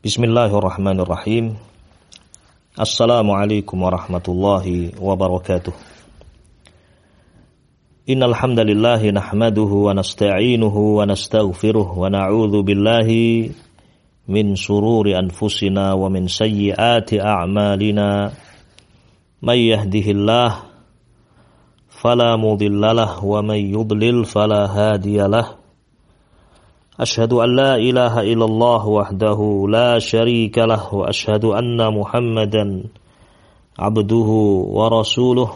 Bismillahirrahmanirrahim. Assalamualaikum warahmatullahi wabarakatuh. Innal hamdalillah nahmaduhu wa nasta'inuhu wa nastaghfiruh wa na'udzu billahi min shururi anfusina wa min sayyiati a'malina. May yahdihillah fala mudhillalah wa may yudlil fala hadiyalah. أشهد أن لا إله إلا الله وحده لا شريك له وأشهد أن محمدا عبده ورسوله.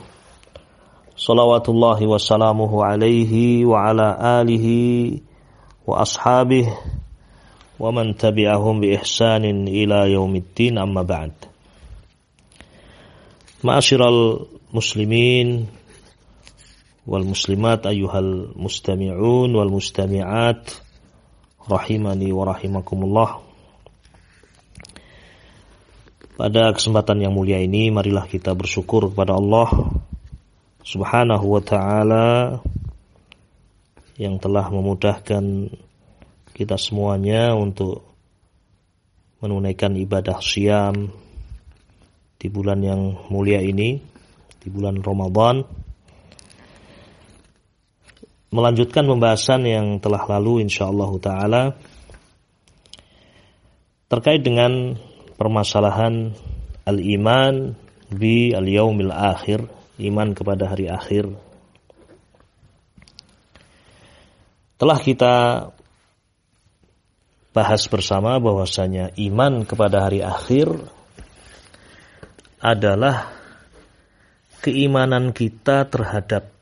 صلوات الله وسلامه عليه وعلى آله وأصحابه ومن تبعهم بإحسان إلى يوم الدين أما بعد. معاشر المسلمين والمسلمات أيها المستمعون والمستمعات rahimani wa rahimakumullah. Pada kesempatan yang mulia ini marilah kita bersyukur kepada Allah Subhanahu wa taala yang telah memudahkan kita semuanya untuk menunaikan ibadah siam di bulan yang mulia ini, di bulan Ramadan melanjutkan pembahasan yang telah lalu insyaallah taala terkait dengan permasalahan al-iman bi al-yaumil akhir, iman kepada hari akhir. Telah kita bahas bersama bahwasanya iman kepada hari akhir adalah keimanan kita terhadap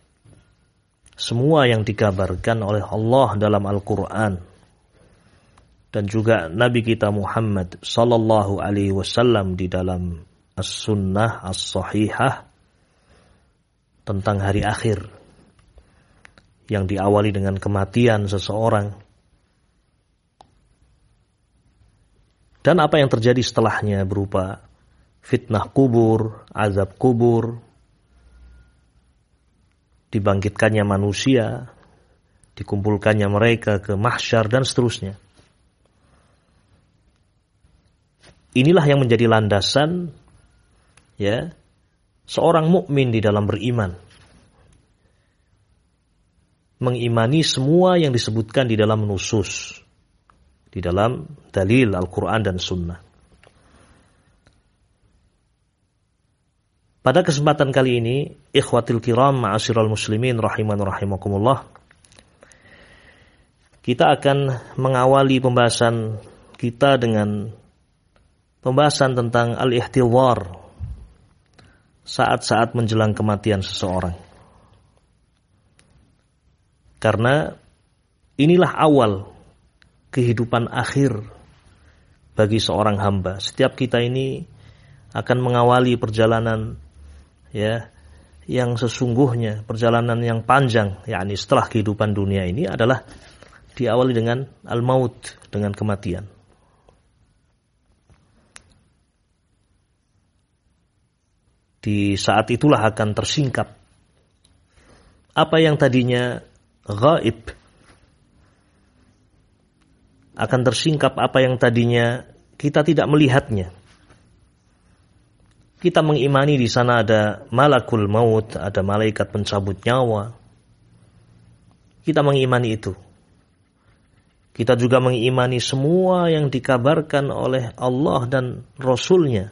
semua yang dikabarkan oleh Allah dalam Al-Quran. Dan juga Nabi kita Muhammad sallallahu alaihi wasallam di dalam As-Sunnah As-Sahihah tentang hari akhir yang diawali dengan kematian seseorang. Dan apa yang terjadi setelahnya berupa fitnah kubur, azab kubur, dibangkitkannya manusia, dikumpulkannya mereka ke mahsyar dan seterusnya. Inilah yang menjadi landasan ya seorang mukmin di dalam beriman. Mengimani semua yang disebutkan di dalam nusus, di dalam dalil Al-Quran dan Sunnah. Pada kesempatan kali ini, ikhwatil kiram ma'asyiral muslimin rahiman rahimakumullah. Kita akan mengawali pembahasan kita dengan pembahasan tentang al-ihtidhar saat-saat menjelang kematian seseorang. Karena inilah awal kehidupan akhir bagi seorang hamba. Setiap kita ini akan mengawali perjalanan ya yang sesungguhnya perjalanan yang panjang yakni setelah kehidupan dunia ini adalah diawali dengan al-maut dengan kematian. Di saat itulah akan tersingkap apa yang tadinya gaib akan tersingkap apa yang tadinya kita tidak melihatnya kita mengimani di sana ada malakul maut, ada malaikat pencabut nyawa. Kita mengimani itu. Kita juga mengimani semua yang dikabarkan oleh Allah dan Rasulnya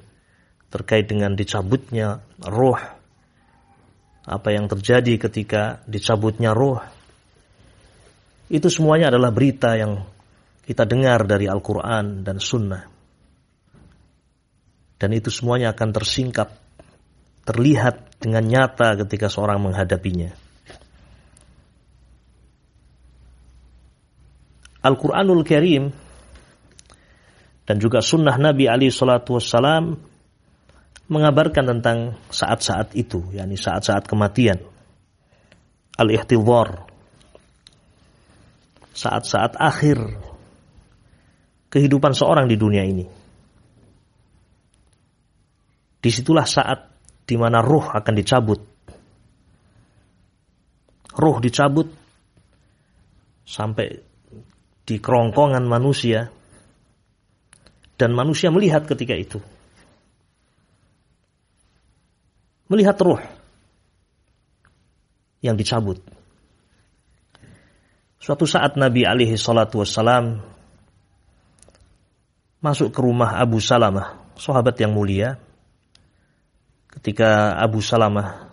terkait dengan dicabutnya roh. Apa yang terjadi ketika dicabutnya roh. Itu semuanya adalah berita yang kita dengar dari Al-Quran dan Sunnah dan itu semuanya akan tersingkap, terlihat dengan nyata ketika seorang menghadapinya. Al-Quranul Karim dan juga sunnah Nabi Ali Shallallahu Wasallam mengabarkan tentang saat-saat itu, yakni saat-saat kematian. Al-Ihtidhar. Saat-saat akhir kehidupan seorang di dunia ini. Di situlah saat di mana ruh akan dicabut. Ruh dicabut sampai di kerongkongan manusia. dan manusia melihat ketika itu. Melihat ruh yang dicabut. Suatu saat Nabi alaihi salatu wassalam masuk ke rumah Abu Salamah, sahabat yang mulia. Ketika Abu Salamah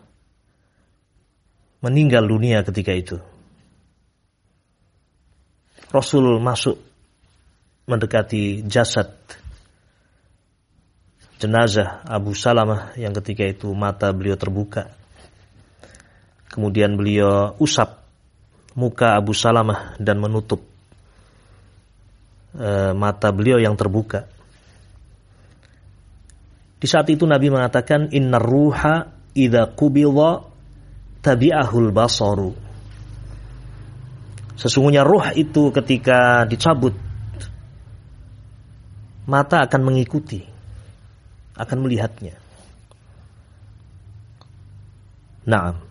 meninggal dunia ketika itu. Rasul masuk mendekati jasad jenazah Abu Salamah yang ketika itu mata beliau terbuka. Kemudian beliau usap muka Abu Salamah dan menutup e, mata beliau yang terbuka. Di saat itu Nabi mengatakan inna ruha idza qubidha tabi'ahul basaru. Sesungguhnya ruh itu ketika dicabut mata akan mengikuti, akan melihatnya. Naam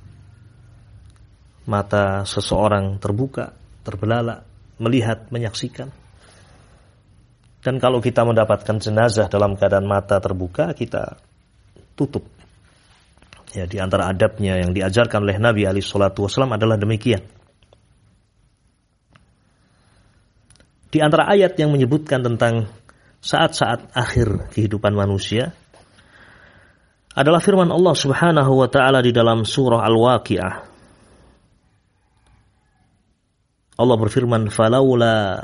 mata seseorang terbuka, terbelalak, melihat, menyaksikan. Dan kalau kita mendapatkan jenazah dalam keadaan mata terbuka, kita tutup. Ya, di antara adabnya yang diajarkan oleh Nabi Ali Shallallahu Wasallam adalah demikian. Di antara ayat yang menyebutkan tentang saat-saat akhir kehidupan manusia adalah firman Allah Subhanahu wa taala di dalam surah Al-Waqiah Allah berfirman falaula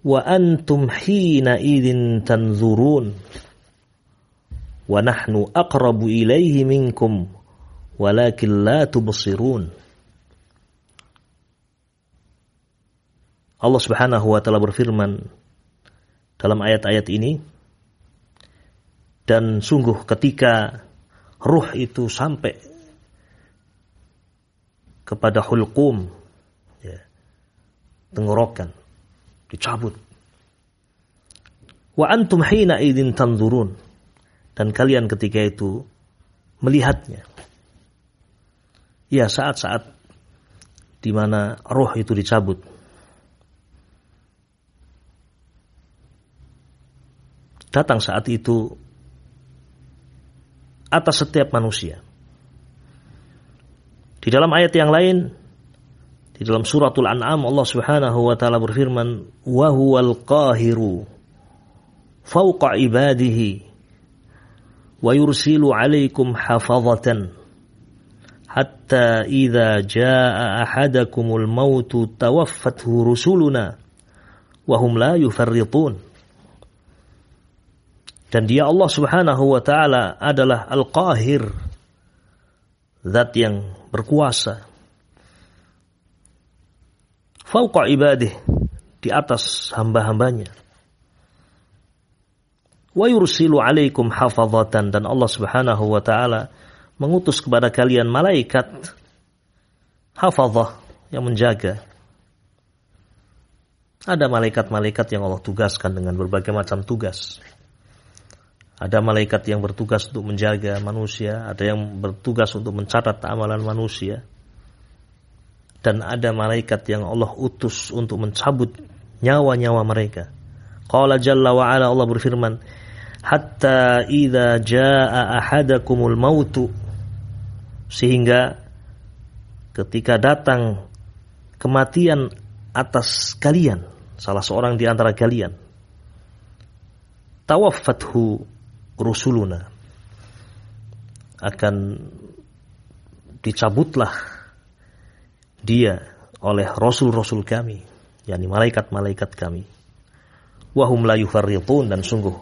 wa antum hina idzin tanzurun wa nahnu aqrabu ilaihi minkum walakin la tubsirun. Allah Subhanahu wa taala berfirman dalam ayat-ayat ini dan sungguh ketika ruh itu sampai kepada hulqum. Ya, tenggorokan. Dicabut. Wa antum hina idin tanzurun dan kalian ketika itu melihatnya. Ya saat-saat di mana roh itu dicabut. Datang saat itu atas setiap manusia di dalam ayat yang lain di dalam suratul An'am Allah Subhanahu wa taala berfirman wa huwal qahiru fawqa ibadihi wa yursilu 'alaikum hafazatan hatta idza jaa ahadakumul mautu tawaffathu rusuluna wa hum la yufarritun. Dan dia Allah Subhanahu wa taala adalah al-qahir zat yang berkuasa. Fauqa ibadih di atas hamba-hambanya. Wa yursilu alaikum hafazatan dan Allah Subhanahu wa taala mengutus kepada kalian malaikat hafazah yang menjaga. Ada malaikat-malaikat yang Allah tugaskan dengan berbagai macam tugas. Ada malaikat yang bertugas untuk menjaga manusia, ada yang bertugas untuk mencatat amalan manusia. Dan ada malaikat yang Allah utus untuk mencabut nyawa-nyawa mereka. Qala jalla wa ala Allah berfirman, "Hatta idza jaa ahadakumul mautu" sehingga ketika datang kematian atas kalian, salah seorang di antara kalian, tawaffathu rusuluna akan dicabutlah dia oleh rasul-rasul kami yakni malaikat-malaikat kami. Wahum la yufarritun dan sungguh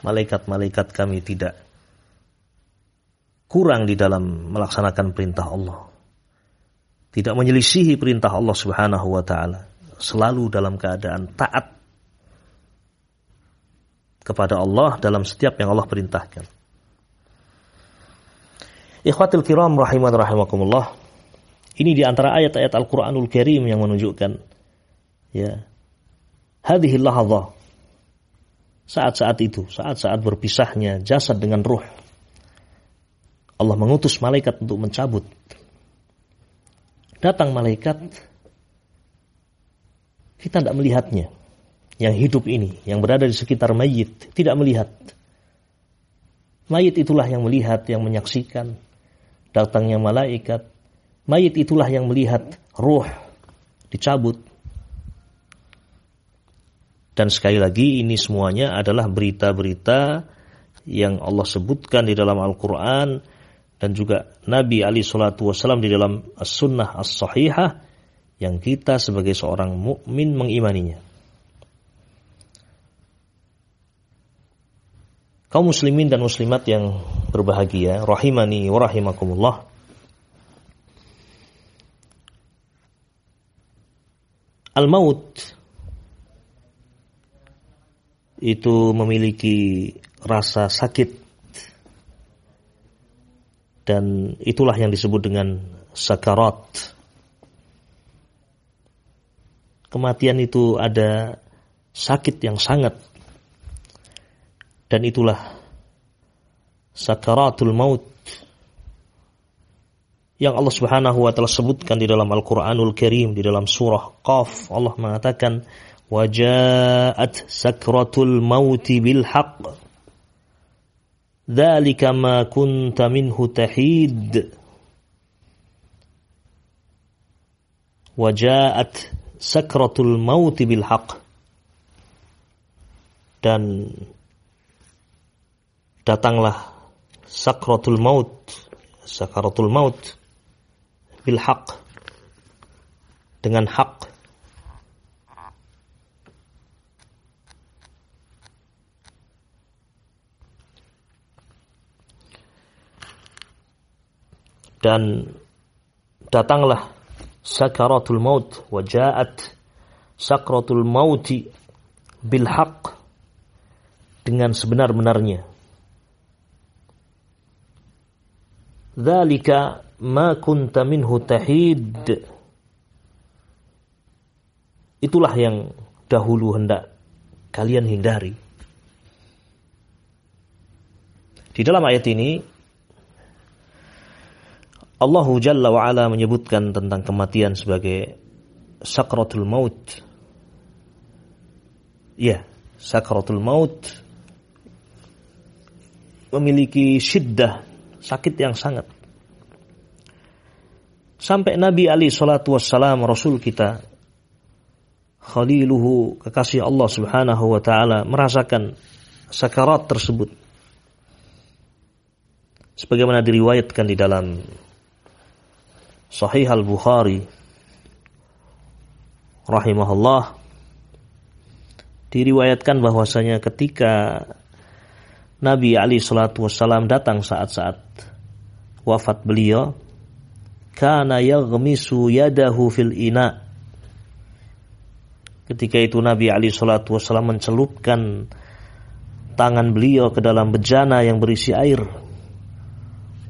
malaikat-malaikat kami tidak kurang di dalam melaksanakan perintah Allah. Tidak menyelisihi perintah Allah Subhanahu wa taala. Selalu dalam keadaan taat kepada Allah dalam setiap yang Allah perintahkan. Ikhwatul kiram rahiman rahimakumullah. Ini di antara ayat-ayat Al-Qur'anul Karim yang menunjukkan ya hadhihi lahadha saat-saat itu, saat-saat berpisahnya jasad dengan ruh. Allah mengutus malaikat untuk mencabut. Datang malaikat Kita tidak melihatnya. Yang hidup ini, yang berada di sekitar mayit, tidak melihat. Mayit itulah yang melihat, yang menyaksikan datangnya malaikat. Mayit itulah yang melihat ruh dicabut. Dan sekali lagi ini semuanya adalah berita-berita yang Allah sebutkan di dalam Al-Quran dan juga Nabi Ali Shallallahu Wasallam di dalam As-Sunnah As-Sahihah yang kita sebagai seorang mukmin mengimaninya. Kaum muslimin dan muslimat yang berbahagia, rahimani wa rahimakumullah. Al-maut itu memiliki rasa sakit dan itulah yang disebut dengan sakarat. Kematian itu ada sakit yang sangat dan itulah sakaratul maut yang Allah Subhanahu wa taala sebutkan di dalam Al-Qur'anul Karim di dalam surah Qaf. Allah mengatakan wajaat sakratul maut bil haqq. Dzalika ma kunta minhu tahid. Wajaat sakratul maut bil haqq. Dan datanglah sakratul maut sakaratul maut bil haq dengan hak dan datanglah sakaratul maut wa ja'at sakratul mauti bil haq dengan sebenar-benarnya Dzalika ma kunta minhu tahid Itulah yang dahulu hendak kalian hindari. Di dalam ayat ini Allah Jalla wa ala menyebutkan tentang kematian sebagai sakratul maut. Ya, sakratul maut memiliki syiddah, sakit yang sangat. Sampai Nabi Ali salatu wassalam Rasul kita Khaliluhu kekasih Allah subhanahu wa ta'ala merasakan sakarat tersebut. Sebagaimana diriwayatkan di dalam Sahih Al-Bukhari rahimahullah diriwayatkan bahwasanya ketika Nabi Ali Shallallahu Wasallam datang saat-saat. Wafat beliau, kana yaghmisu yadahu fil ina. Ketika itu Nabi Ali Shallallahu Wasallam mencelupkan tangan beliau ke dalam bejana yang berisi air.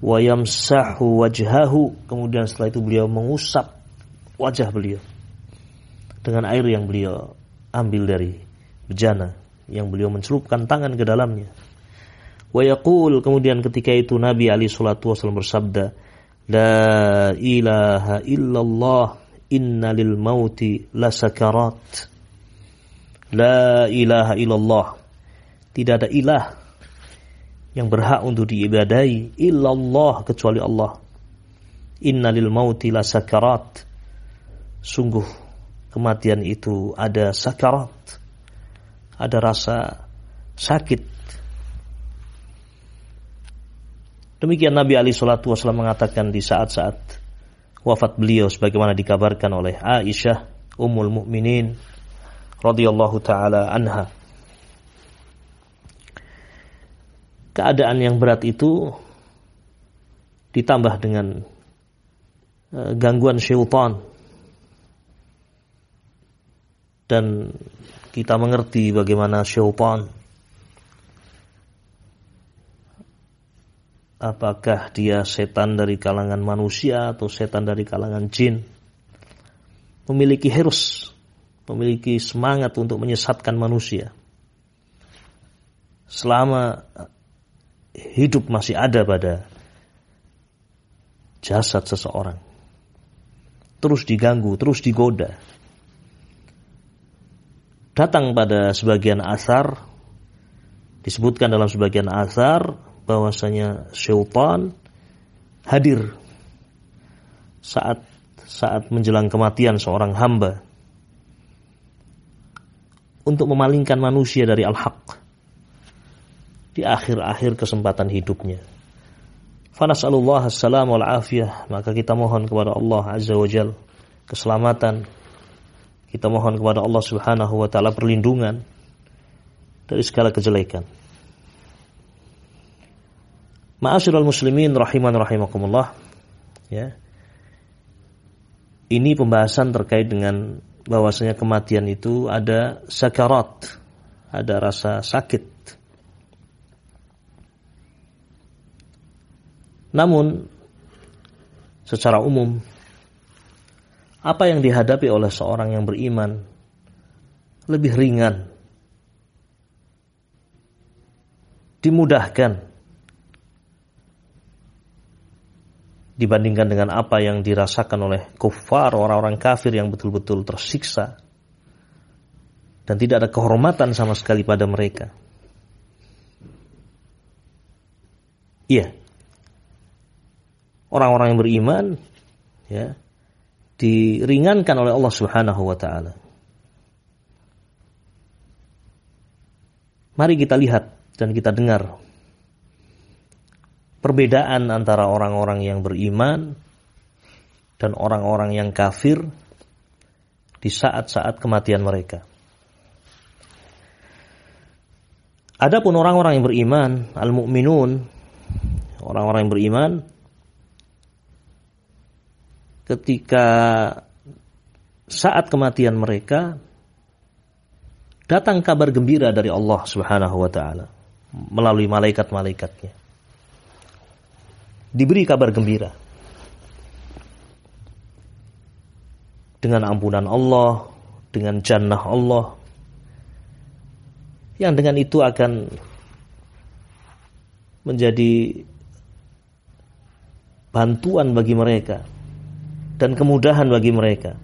Wa yamsahu wajhahu. Kemudian setelah itu beliau mengusap wajah beliau dengan air yang beliau ambil dari bejana yang beliau mencelupkan tangan ke dalamnya wa yaqul kemudian ketika itu Nabi Ali sallallahu wasallam bersabda la ilaha illallah inna lil mauti la sakarat la ilaha illallah tidak ada ilah yang berhak untuk diibadai illallah kecuali Allah. Innalil mauti la sakarat. Sungguh kematian itu ada sakarat. Ada rasa sakit. Demikian Nabi Ali Shallallahu Wasallam mengatakan di saat-saat wafat beliau sebagaimana dikabarkan oleh Aisyah Ummul Mukminin radhiyallahu taala anha. Keadaan yang berat itu ditambah dengan uh, gangguan syaitan. Dan kita mengerti bagaimana syaitan apakah dia setan dari kalangan manusia atau setan dari kalangan jin memiliki hirus memiliki semangat untuk menyesatkan manusia selama hidup masih ada pada jasad seseorang. Terus diganggu, terus digoda. datang pada sebagian asar disebutkan dalam sebagian asar bahwasanya syaitan hadir saat saat menjelang kematian seorang hamba untuk memalingkan manusia dari al-haq di akhir-akhir kesempatan hidupnya. Fanas'alullah assalam wal afiyah, maka kita mohon kepada Allah Azza wa Jal keselamatan. Kita mohon kepada Allah Subhanahu wa taala perlindungan dari segala kejelekan. Ma'asyiral muslimin rahiman rahimakumullah. Ya. Ini pembahasan terkait dengan bahwasanya kematian itu ada sakarat, ada rasa sakit. Namun secara umum apa yang dihadapi oleh seorang yang beriman lebih ringan, dimudahkan dibandingkan dengan apa yang dirasakan oleh kufar, orang-orang kafir yang betul-betul tersiksa dan tidak ada kehormatan sama sekali pada mereka. Iya. Orang-orang yang beriman ya diringankan oleh Allah Subhanahu wa taala. Mari kita lihat dan kita dengar perbedaan antara orang-orang yang beriman dan orang-orang yang kafir di saat-saat kematian mereka. Adapun orang-orang yang beriman, al-mu'minun, orang-orang yang beriman ketika saat kematian mereka datang kabar gembira dari Allah Subhanahu wa taala melalui malaikat-malaikatnya diberi kabar gembira. Dengan ampunan Allah, dengan jannah Allah, yang dengan itu akan menjadi bantuan bagi mereka dan kemudahan bagi mereka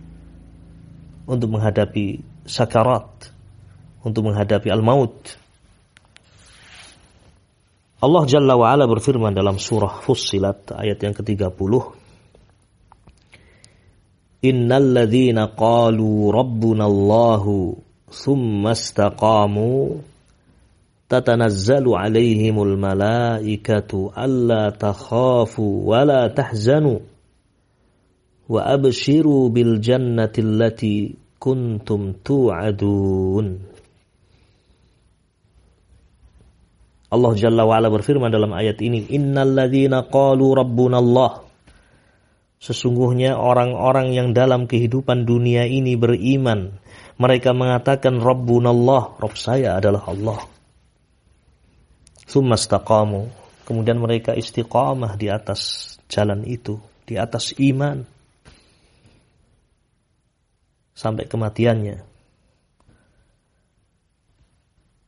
untuk menghadapi sakarat, untuk menghadapi al-maut. Allah Jalla wa'ala berfirman dalam surah Fussilat ayat yang ke-30. Innal qalu rabbuna Allahu thumma istaqamu tatanazzalu alaihimul malaikatu alla takhafu wa la tahzanu wa abshiru bil jannati allati kuntum tu'adun Allah Jalla wa'ala berfirman dalam ayat ini, Innalladzina qalu rabbunallah. Sesungguhnya orang-orang yang dalam kehidupan dunia ini beriman. Mereka mengatakan Rabbunallah, Rabb saya adalah Allah. Summastaqamu. Kemudian mereka istiqamah di atas jalan itu, di atas iman. Sampai kematiannya.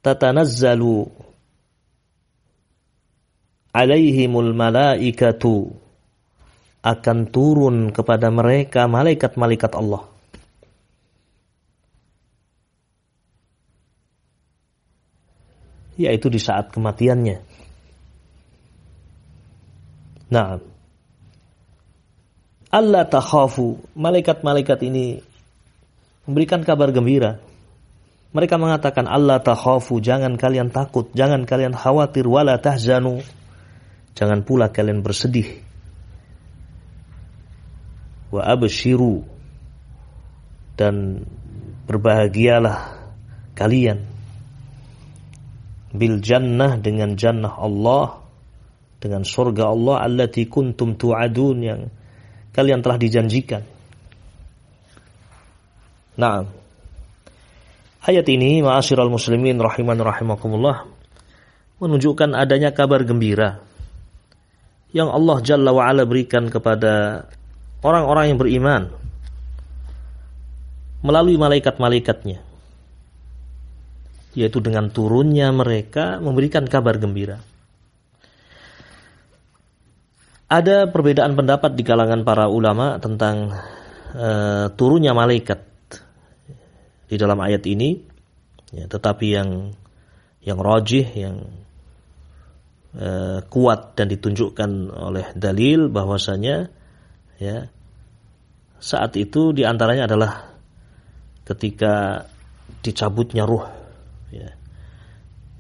Tatanazzalu alaihimul malaikatu akan turun kepada mereka malaikat-malaikat Allah. Yaitu di saat kematiannya. Nah, Allah takhafu, malaikat-malaikat ini memberikan kabar gembira. Mereka mengatakan Allah takhafu, jangan kalian takut, jangan kalian khawatir, wala tahzanu Jangan pula kalian bersedih. Wa abshiru dan berbahagialah kalian bil jannah dengan jannah Allah dengan surga Allah allati kuntum tu'adun yang kalian telah dijanjikan. Nah, ayat ini ma'asyiral muslimin rahiman rahimakumullah menunjukkan adanya kabar gembira yang Allah Jalla wa'ala berikan kepada orang-orang yang beriman melalui malaikat-malaikatnya yaitu dengan turunnya mereka memberikan kabar gembira. Ada perbedaan pendapat di kalangan para ulama tentang uh, turunnya malaikat di dalam ayat ini Ya, tetapi yang yang rojih, yang uh, kuat dan ditunjukkan oleh dalil bahwasanya ya saat itu di antaranya adalah ketika dicabutnya ruh, ya,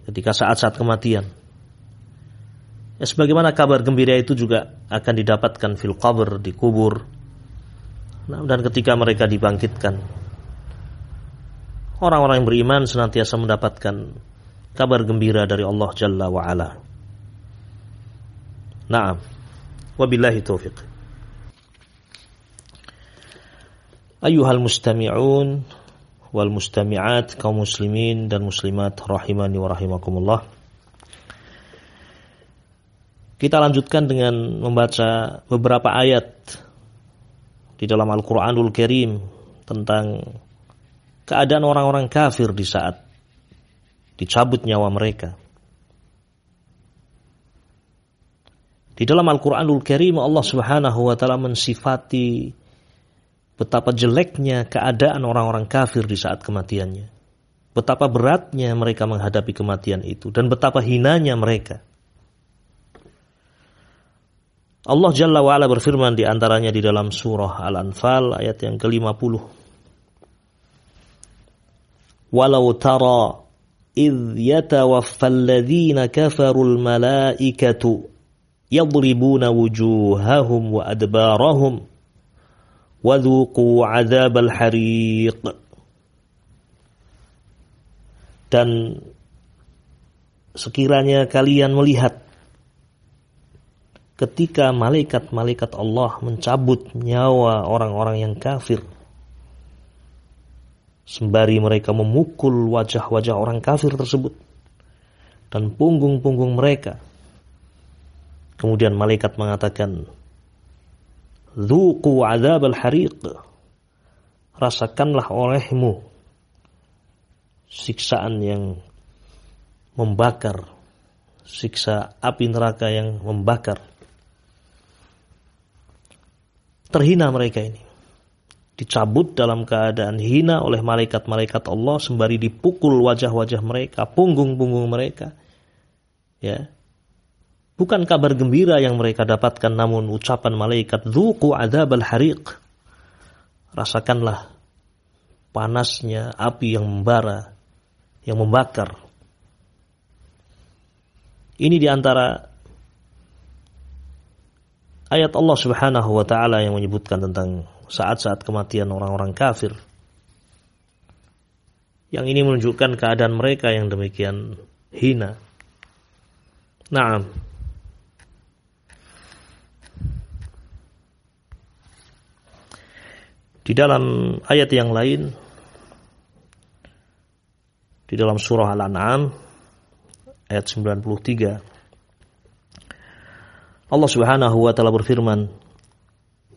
ketika saat-saat kematian. Ya, sebagaimana kabar gembira itu juga akan didapatkan fil qabr di kubur. Nah, dan ketika mereka dibangkitkan, orang-orang yang beriman senantiasa mendapatkan kabar gembira dari Allah Jalla wa Ala. Naam. Wabillahi taufiq. Ayuhal mustami'un wal mustami'at kaum muslimin dan muslimat rahimani wa rahimakumullah. Kita lanjutkan dengan membaca beberapa ayat di dalam Al-Qur'anul Karim tentang keadaan orang-orang kafir di saat dicabut nyawa mereka. Di dalam Al-Qur'anul Karim Allah Subhanahu wa taala mensifati betapa jeleknya keadaan orang-orang kafir di saat kematiannya. Betapa beratnya mereka menghadapi kematian itu dan betapa hinanya mereka. Allah Jalla wa'ala berfirman di antaranya di dalam surah Al-Anfal ayat yang ke-50. Walau tara idh yatawaffal ladhina kafarul malaikatu yadribuna wujuhahum wa adbarahum wadhuqu adzabal hariq dan sekiranya kalian melihat ketika malaikat-malaikat Allah mencabut nyawa orang-orang yang kafir sembari mereka memukul wajah-wajah orang kafir tersebut dan punggung-punggung mereka kemudian malaikat mengatakan Zuku azab al-hariq Rasakanlah olehmu Siksaan yang membakar Siksa api neraka yang membakar terhina mereka ini. Dicabut dalam keadaan hina oleh malaikat-malaikat Allah sembari dipukul wajah-wajah mereka, punggung-punggung mereka. Ya. Bukan kabar gembira yang mereka dapatkan namun ucapan malaikat dzuqu adzabal hariq. Rasakanlah panasnya api yang membara, yang membakar. Ini di antara ayat Allah Subhanahu wa taala yang menyebutkan tentang saat-saat kematian orang-orang kafir. Yang ini menunjukkan keadaan mereka yang demikian hina. Naam. Di dalam ayat yang lain di dalam surah Al-An'am ayat 93 Allah Subhanahu wa taala berfirman,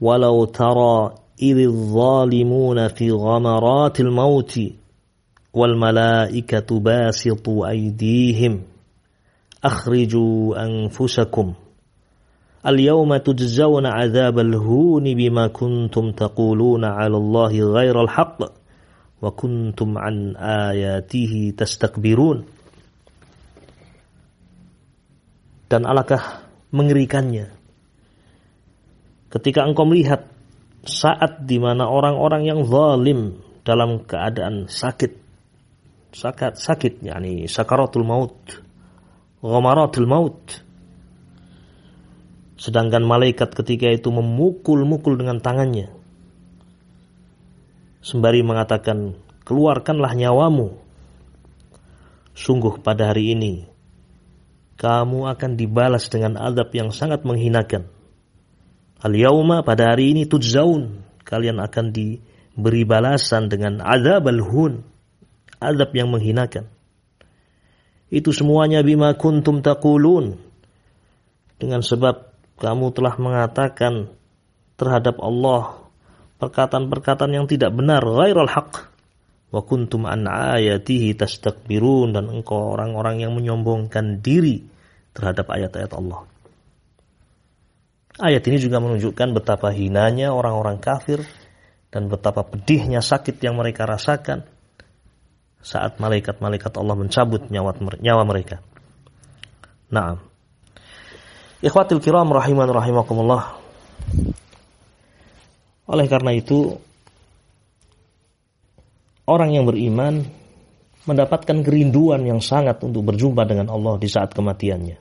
"Walau tara idz zalimuna fi ghamaratil maut wal malaikatu basitu aydihim akhriju anfusakum al-yawma tujzawna huni bima kuntum taquluna 'ala Allahi ghairal haqq wa kuntum an dan alakah mengerikannya ketika engkau melihat saat di mana orang-orang yang zalim dalam keadaan sakit sakit sakit yakni sakaratul maut ghamaratul maut Sedangkan malaikat ketika itu memukul-mukul dengan tangannya. Sembari mengatakan, keluarkanlah nyawamu. Sungguh pada hari ini, kamu akan dibalas dengan adab yang sangat menghinakan. Al-yauma pada hari ini tujzaun. Kalian akan diberi balasan dengan adab al-hun. Adab yang menghinakan. Itu semuanya bima kuntum taqulun. Dengan sebab kamu telah mengatakan terhadap Allah perkataan-perkataan yang tidak benar, ghairal haq. Wa kuntum an ayatihi tastakbirun dan engkau orang-orang yang menyombongkan diri terhadap ayat-ayat Allah. Ayat ini juga menunjukkan betapa hinanya orang-orang kafir dan betapa pedihnya sakit yang mereka rasakan saat malaikat-malaikat Allah mencabut nyawa mereka. Naam. Ikhwatil kiram rahiman rahimakumullah. Oleh karena itu orang yang beriman mendapatkan kerinduan yang sangat untuk berjumpa dengan Allah di saat kematiannya.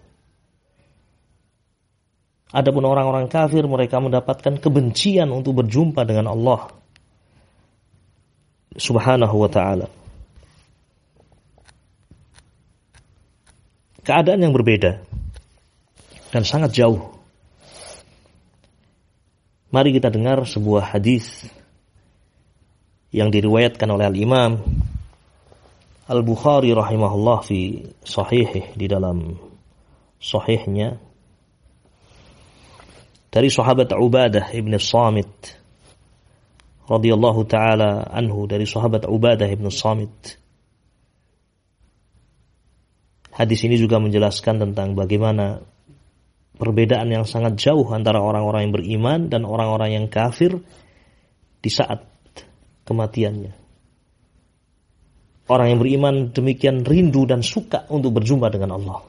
Adapun orang-orang kafir mereka mendapatkan kebencian untuk berjumpa dengan Allah Subhanahu wa taala. Keadaan yang berbeda dan sangat jauh. Mari kita dengar sebuah hadis yang diriwayatkan oleh Al-Imam Al-Bukhari rahimahullah fi sahihih di dalam sahihnya dari sahabat Ubadah ibn Samit radhiyallahu taala anhu dari sahabat Ubadah ibn Samit Hadis ini juga menjelaskan tentang bagaimana perbedaan yang sangat jauh antara orang-orang yang beriman dan orang-orang yang kafir di saat kematiannya. Orang yang beriman demikian rindu dan suka untuk berjumpa dengan Allah.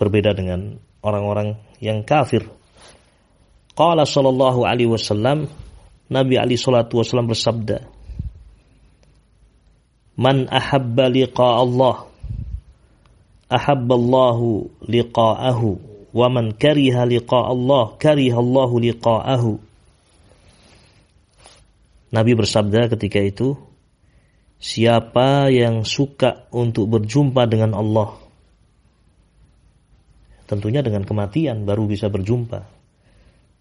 Berbeda dengan orang-orang yang kafir. Qala sallallahu alaihi wasallam Nabi Ali sallallahu wasallam bersabda Man ahabba liqa Allah ahabballahu liqa'ahu wa man kariha liqa Allah karihallahu liqa'ahu Nabi bersabda ketika itu siapa yang suka untuk berjumpa dengan Allah tentunya dengan kematian baru bisa berjumpa.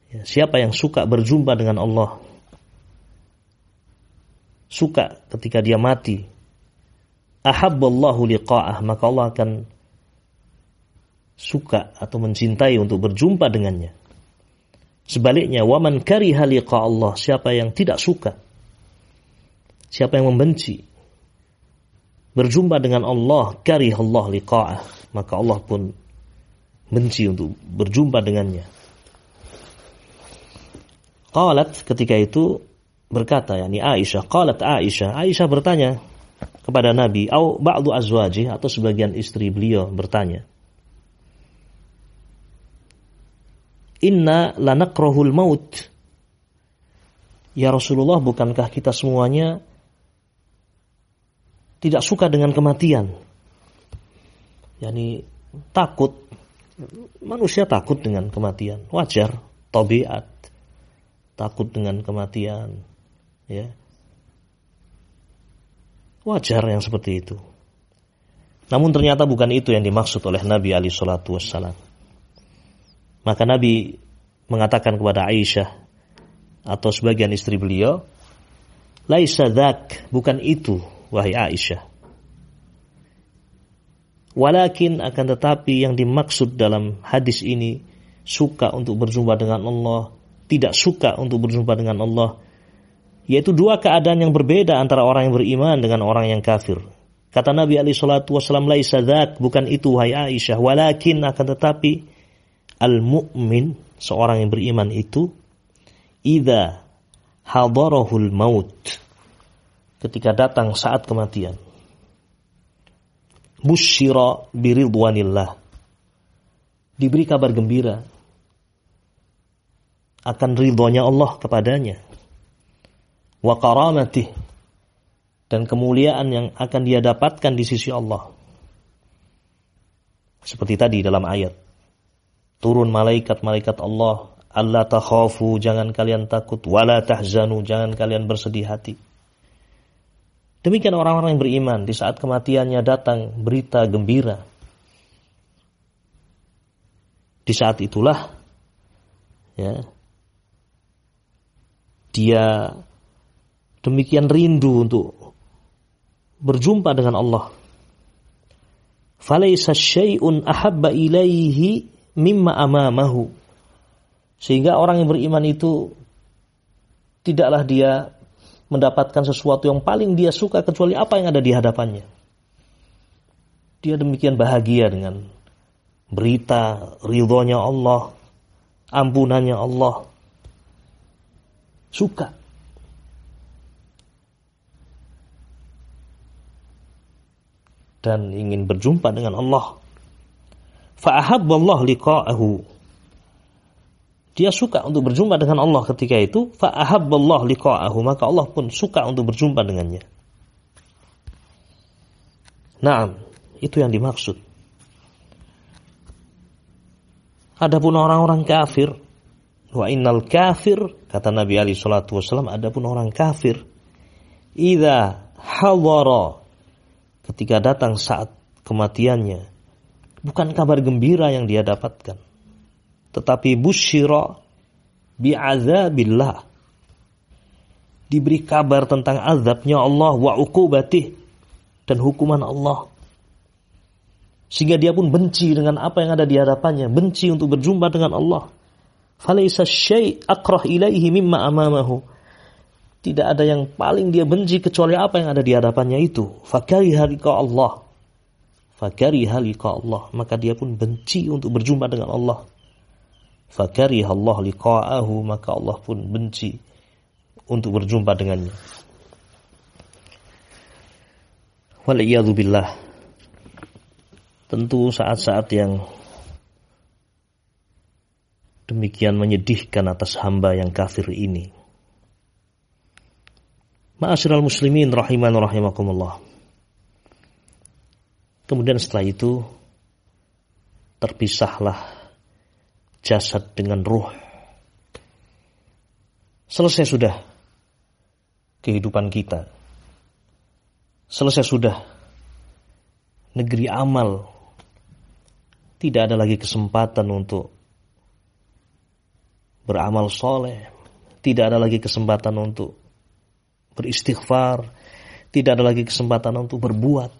Ya, siapa yang suka berjumpa dengan Allah suka ketika dia mati ahabballahu liqa'ah maka Allah akan suka atau mencintai untuk berjumpa dengannya. Sebaliknya, waman kariha liqa Allah, siapa yang tidak suka, siapa yang membenci, berjumpa dengan Allah, Allah liqa'ah, maka Allah pun benci untuk berjumpa dengannya. Qalat ketika itu berkata, yakni Aisyah, qalat Aisyah, Aisyah bertanya kepada Nabi, au ba'du azwaji atau sebagian istri beliau bertanya, Inna lanakrohul maut. Ya Rasulullah, bukankah kita semuanya tidak suka dengan kematian? Yani takut. Manusia takut dengan kematian. Wajar, tabiat. Takut dengan kematian. Ya. Wajar yang seperti itu. Namun ternyata bukan itu yang dimaksud oleh Nabi Ali Shallallahu Wasallam. Maka Nabi mengatakan kepada Aisyah atau sebagian istri beliau, "Laisa dzak, bukan itu, wahai Aisyah." Walakin akan tetapi yang dimaksud dalam hadis ini suka untuk berjumpa dengan Allah, tidak suka untuk berjumpa dengan Allah, yaitu dua keadaan yang berbeda antara orang yang beriman dengan orang yang kafir. Kata Nabi Ali Shallallahu Wasallam, "Laisa bukan itu, wahai Aisyah, walakin akan tetapi al-mu'min, seorang yang beriman itu, idza hadarahul maut, ketika datang saat kematian. Busyira biridwanillah. Diberi kabar gembira akan ridhonya Allah kepadanya. Wa karamatih dan kemuliaan yang akan dia dapatkan di sisi Allah. Seperti tadi dalam ayat turun malaikat-malaikat Allah Allah takhafu jangan kalian takut wala tahzanu jangan kalian bersedih hati. Demikian orang-orang yang beriman di saat kematiannya datang berita gembira. Di saat itulah ya dia demikian rindu untuk berjumpa dengan Allah. Falaisa syai'un ahabba ilaihi mimma amamahu. Sehingga orang yang beriman itu tidaklah dia mendapatkan sesuatu yang paling dia suka kecuali apa yang ada di hadapannya. Dia demikian bahagia dengan berita ridhonya Allah, ampunannya Allah. Suka. dan ingin berjumpa dengan Allah. Fa'ahabballah liqa'ahu. Dia suka untuk berjumpa dengan Allah ketika itu. Fa'ahabballah liqa'ahu. Maka Allah pun suka untuk berjumpa dengannya. Nah, itu yang dimaksud. Adapun orang-orang kafir, wa innal kafir kata Nabi Ali Shallallahu Wasallam, adapun orang kafir, ida hawara ketika datang saat kematiannya, bukan kabar gembira yang dia dapatkan, tetapi busyira bi'azabillah. Diberi kabar tentang azabnya Allah wa uqubatih dan hukuman Allah. Sehingga dia pun benci dengan apa yang ada di hadapannya, benci untuk berjumpa dengan Allah. Falaisa syai' akrah ilaihi mimma amamahu. Tidak ada yang paling dia benci kecuali apa yang ada di hadapannya itu. Fakari halika Allah. Fakari halika Allah. Maka dia pun benci untuk berjumpa dengan Allah. Fakari Allah liqa'ahu. Maka Allah pun benci untuk berjumpa dengannya. Waliyadu billah Tentu saat-saat yang demikian menyedihkan atas hamba yang kafir ini. Ma'asyiral muslimin rahiman rahimakumullah. Kemudian setelah itu terpisahlah jasad dengan ruh. Selesai sudah kehidupan kita. Selesai sudah negeri amal tidak ada lagi kesempatan untuk beramal soleh. Tidak ada lagi kesempatan untuk beristighfar. Tidak ada lagi kesempatan untuk berbuat.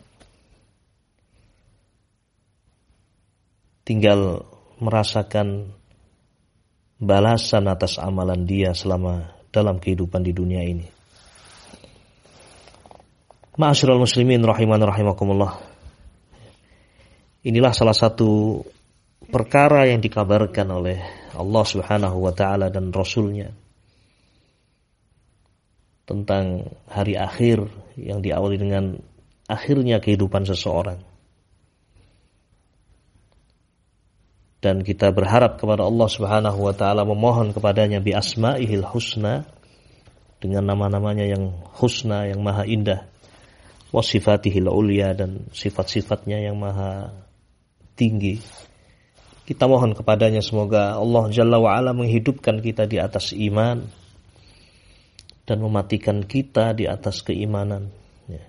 Tinggal merasakan balasan atas amalan dia selama dalam kehidupan di dunia ini. Ma'asyiral muslimin rahiman rahimakumullah. Inilah salah satu perkara yang dikabarkan oleh Allah Subhanahu wa taala dan rasulnya tentang hari akhir yang diawali dengan akhirnya kehidupan seseorang. Dan kita berharap kepada Allah Subhanahu wa taala memohon kepadanya bi asmaihil husna dengan nama-namanya yang husna yang maha indah wa sifatihil ulia dan sifat-sifatnya yang maha tinggi. Kita mohon kepadanya semoga Allah Jalla wa'ala menghidupkan kita di atas iman dan mematikan kita di atas keimanan. Ya.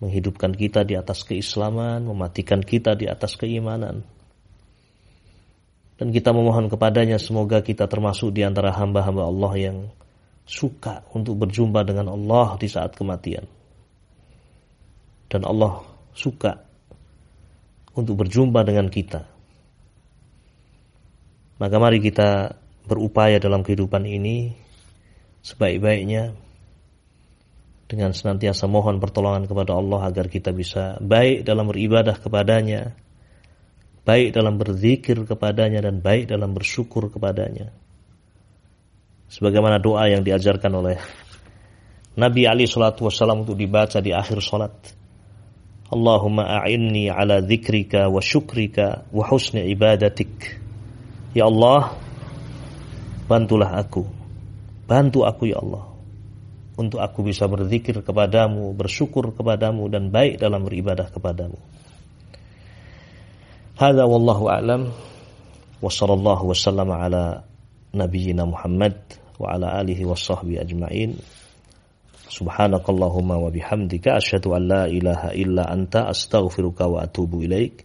Menghidupkan kita di atas keislaman, mematikan kita di atas keimanan. Dan kita memohon kepadanya semoga kita termasuk di antara hamba-hamba Allah yang suka untuk berjumpa dengan Allah di saat kematian. Dan Allah suka untuk berjumpa dengan kita. Maka mari kita berupaya dalam kehidupan ini sebaik-baiknya dengan senantiasa mohon pertolongan kepada Allah agar kita bisa baik dalam beribadah kepadanya, baik dalam berzikir kepadanya dan baik dalam bersyukur kepadanya. Sebagaimana doa yang diajarkan oleh Nabi Ali Shallallahu Wasallam untuk dibaca di akhir salat. Allahumma a'inni ala dzikrika wa syukrika wa husni ibadatik. Ya Allah, bantulah aku. Bantu aku ya Allah. Untuk aku bisa berzikir kepadamu, bersyukur kepadamu dan baik dalam beribadah kepadamu. Hada wallahu a'lam. Wa sallallahu wa sallama ala nabiyyina Muhammad wa alihi wa sahbihi ajma'in. Subhanakallahumma wa bihamdika illa anta astaghfiruka wa atubu ilaik.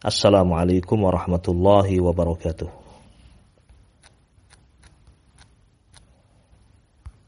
Assalamualaikum warahmatullahi wabarakatuh.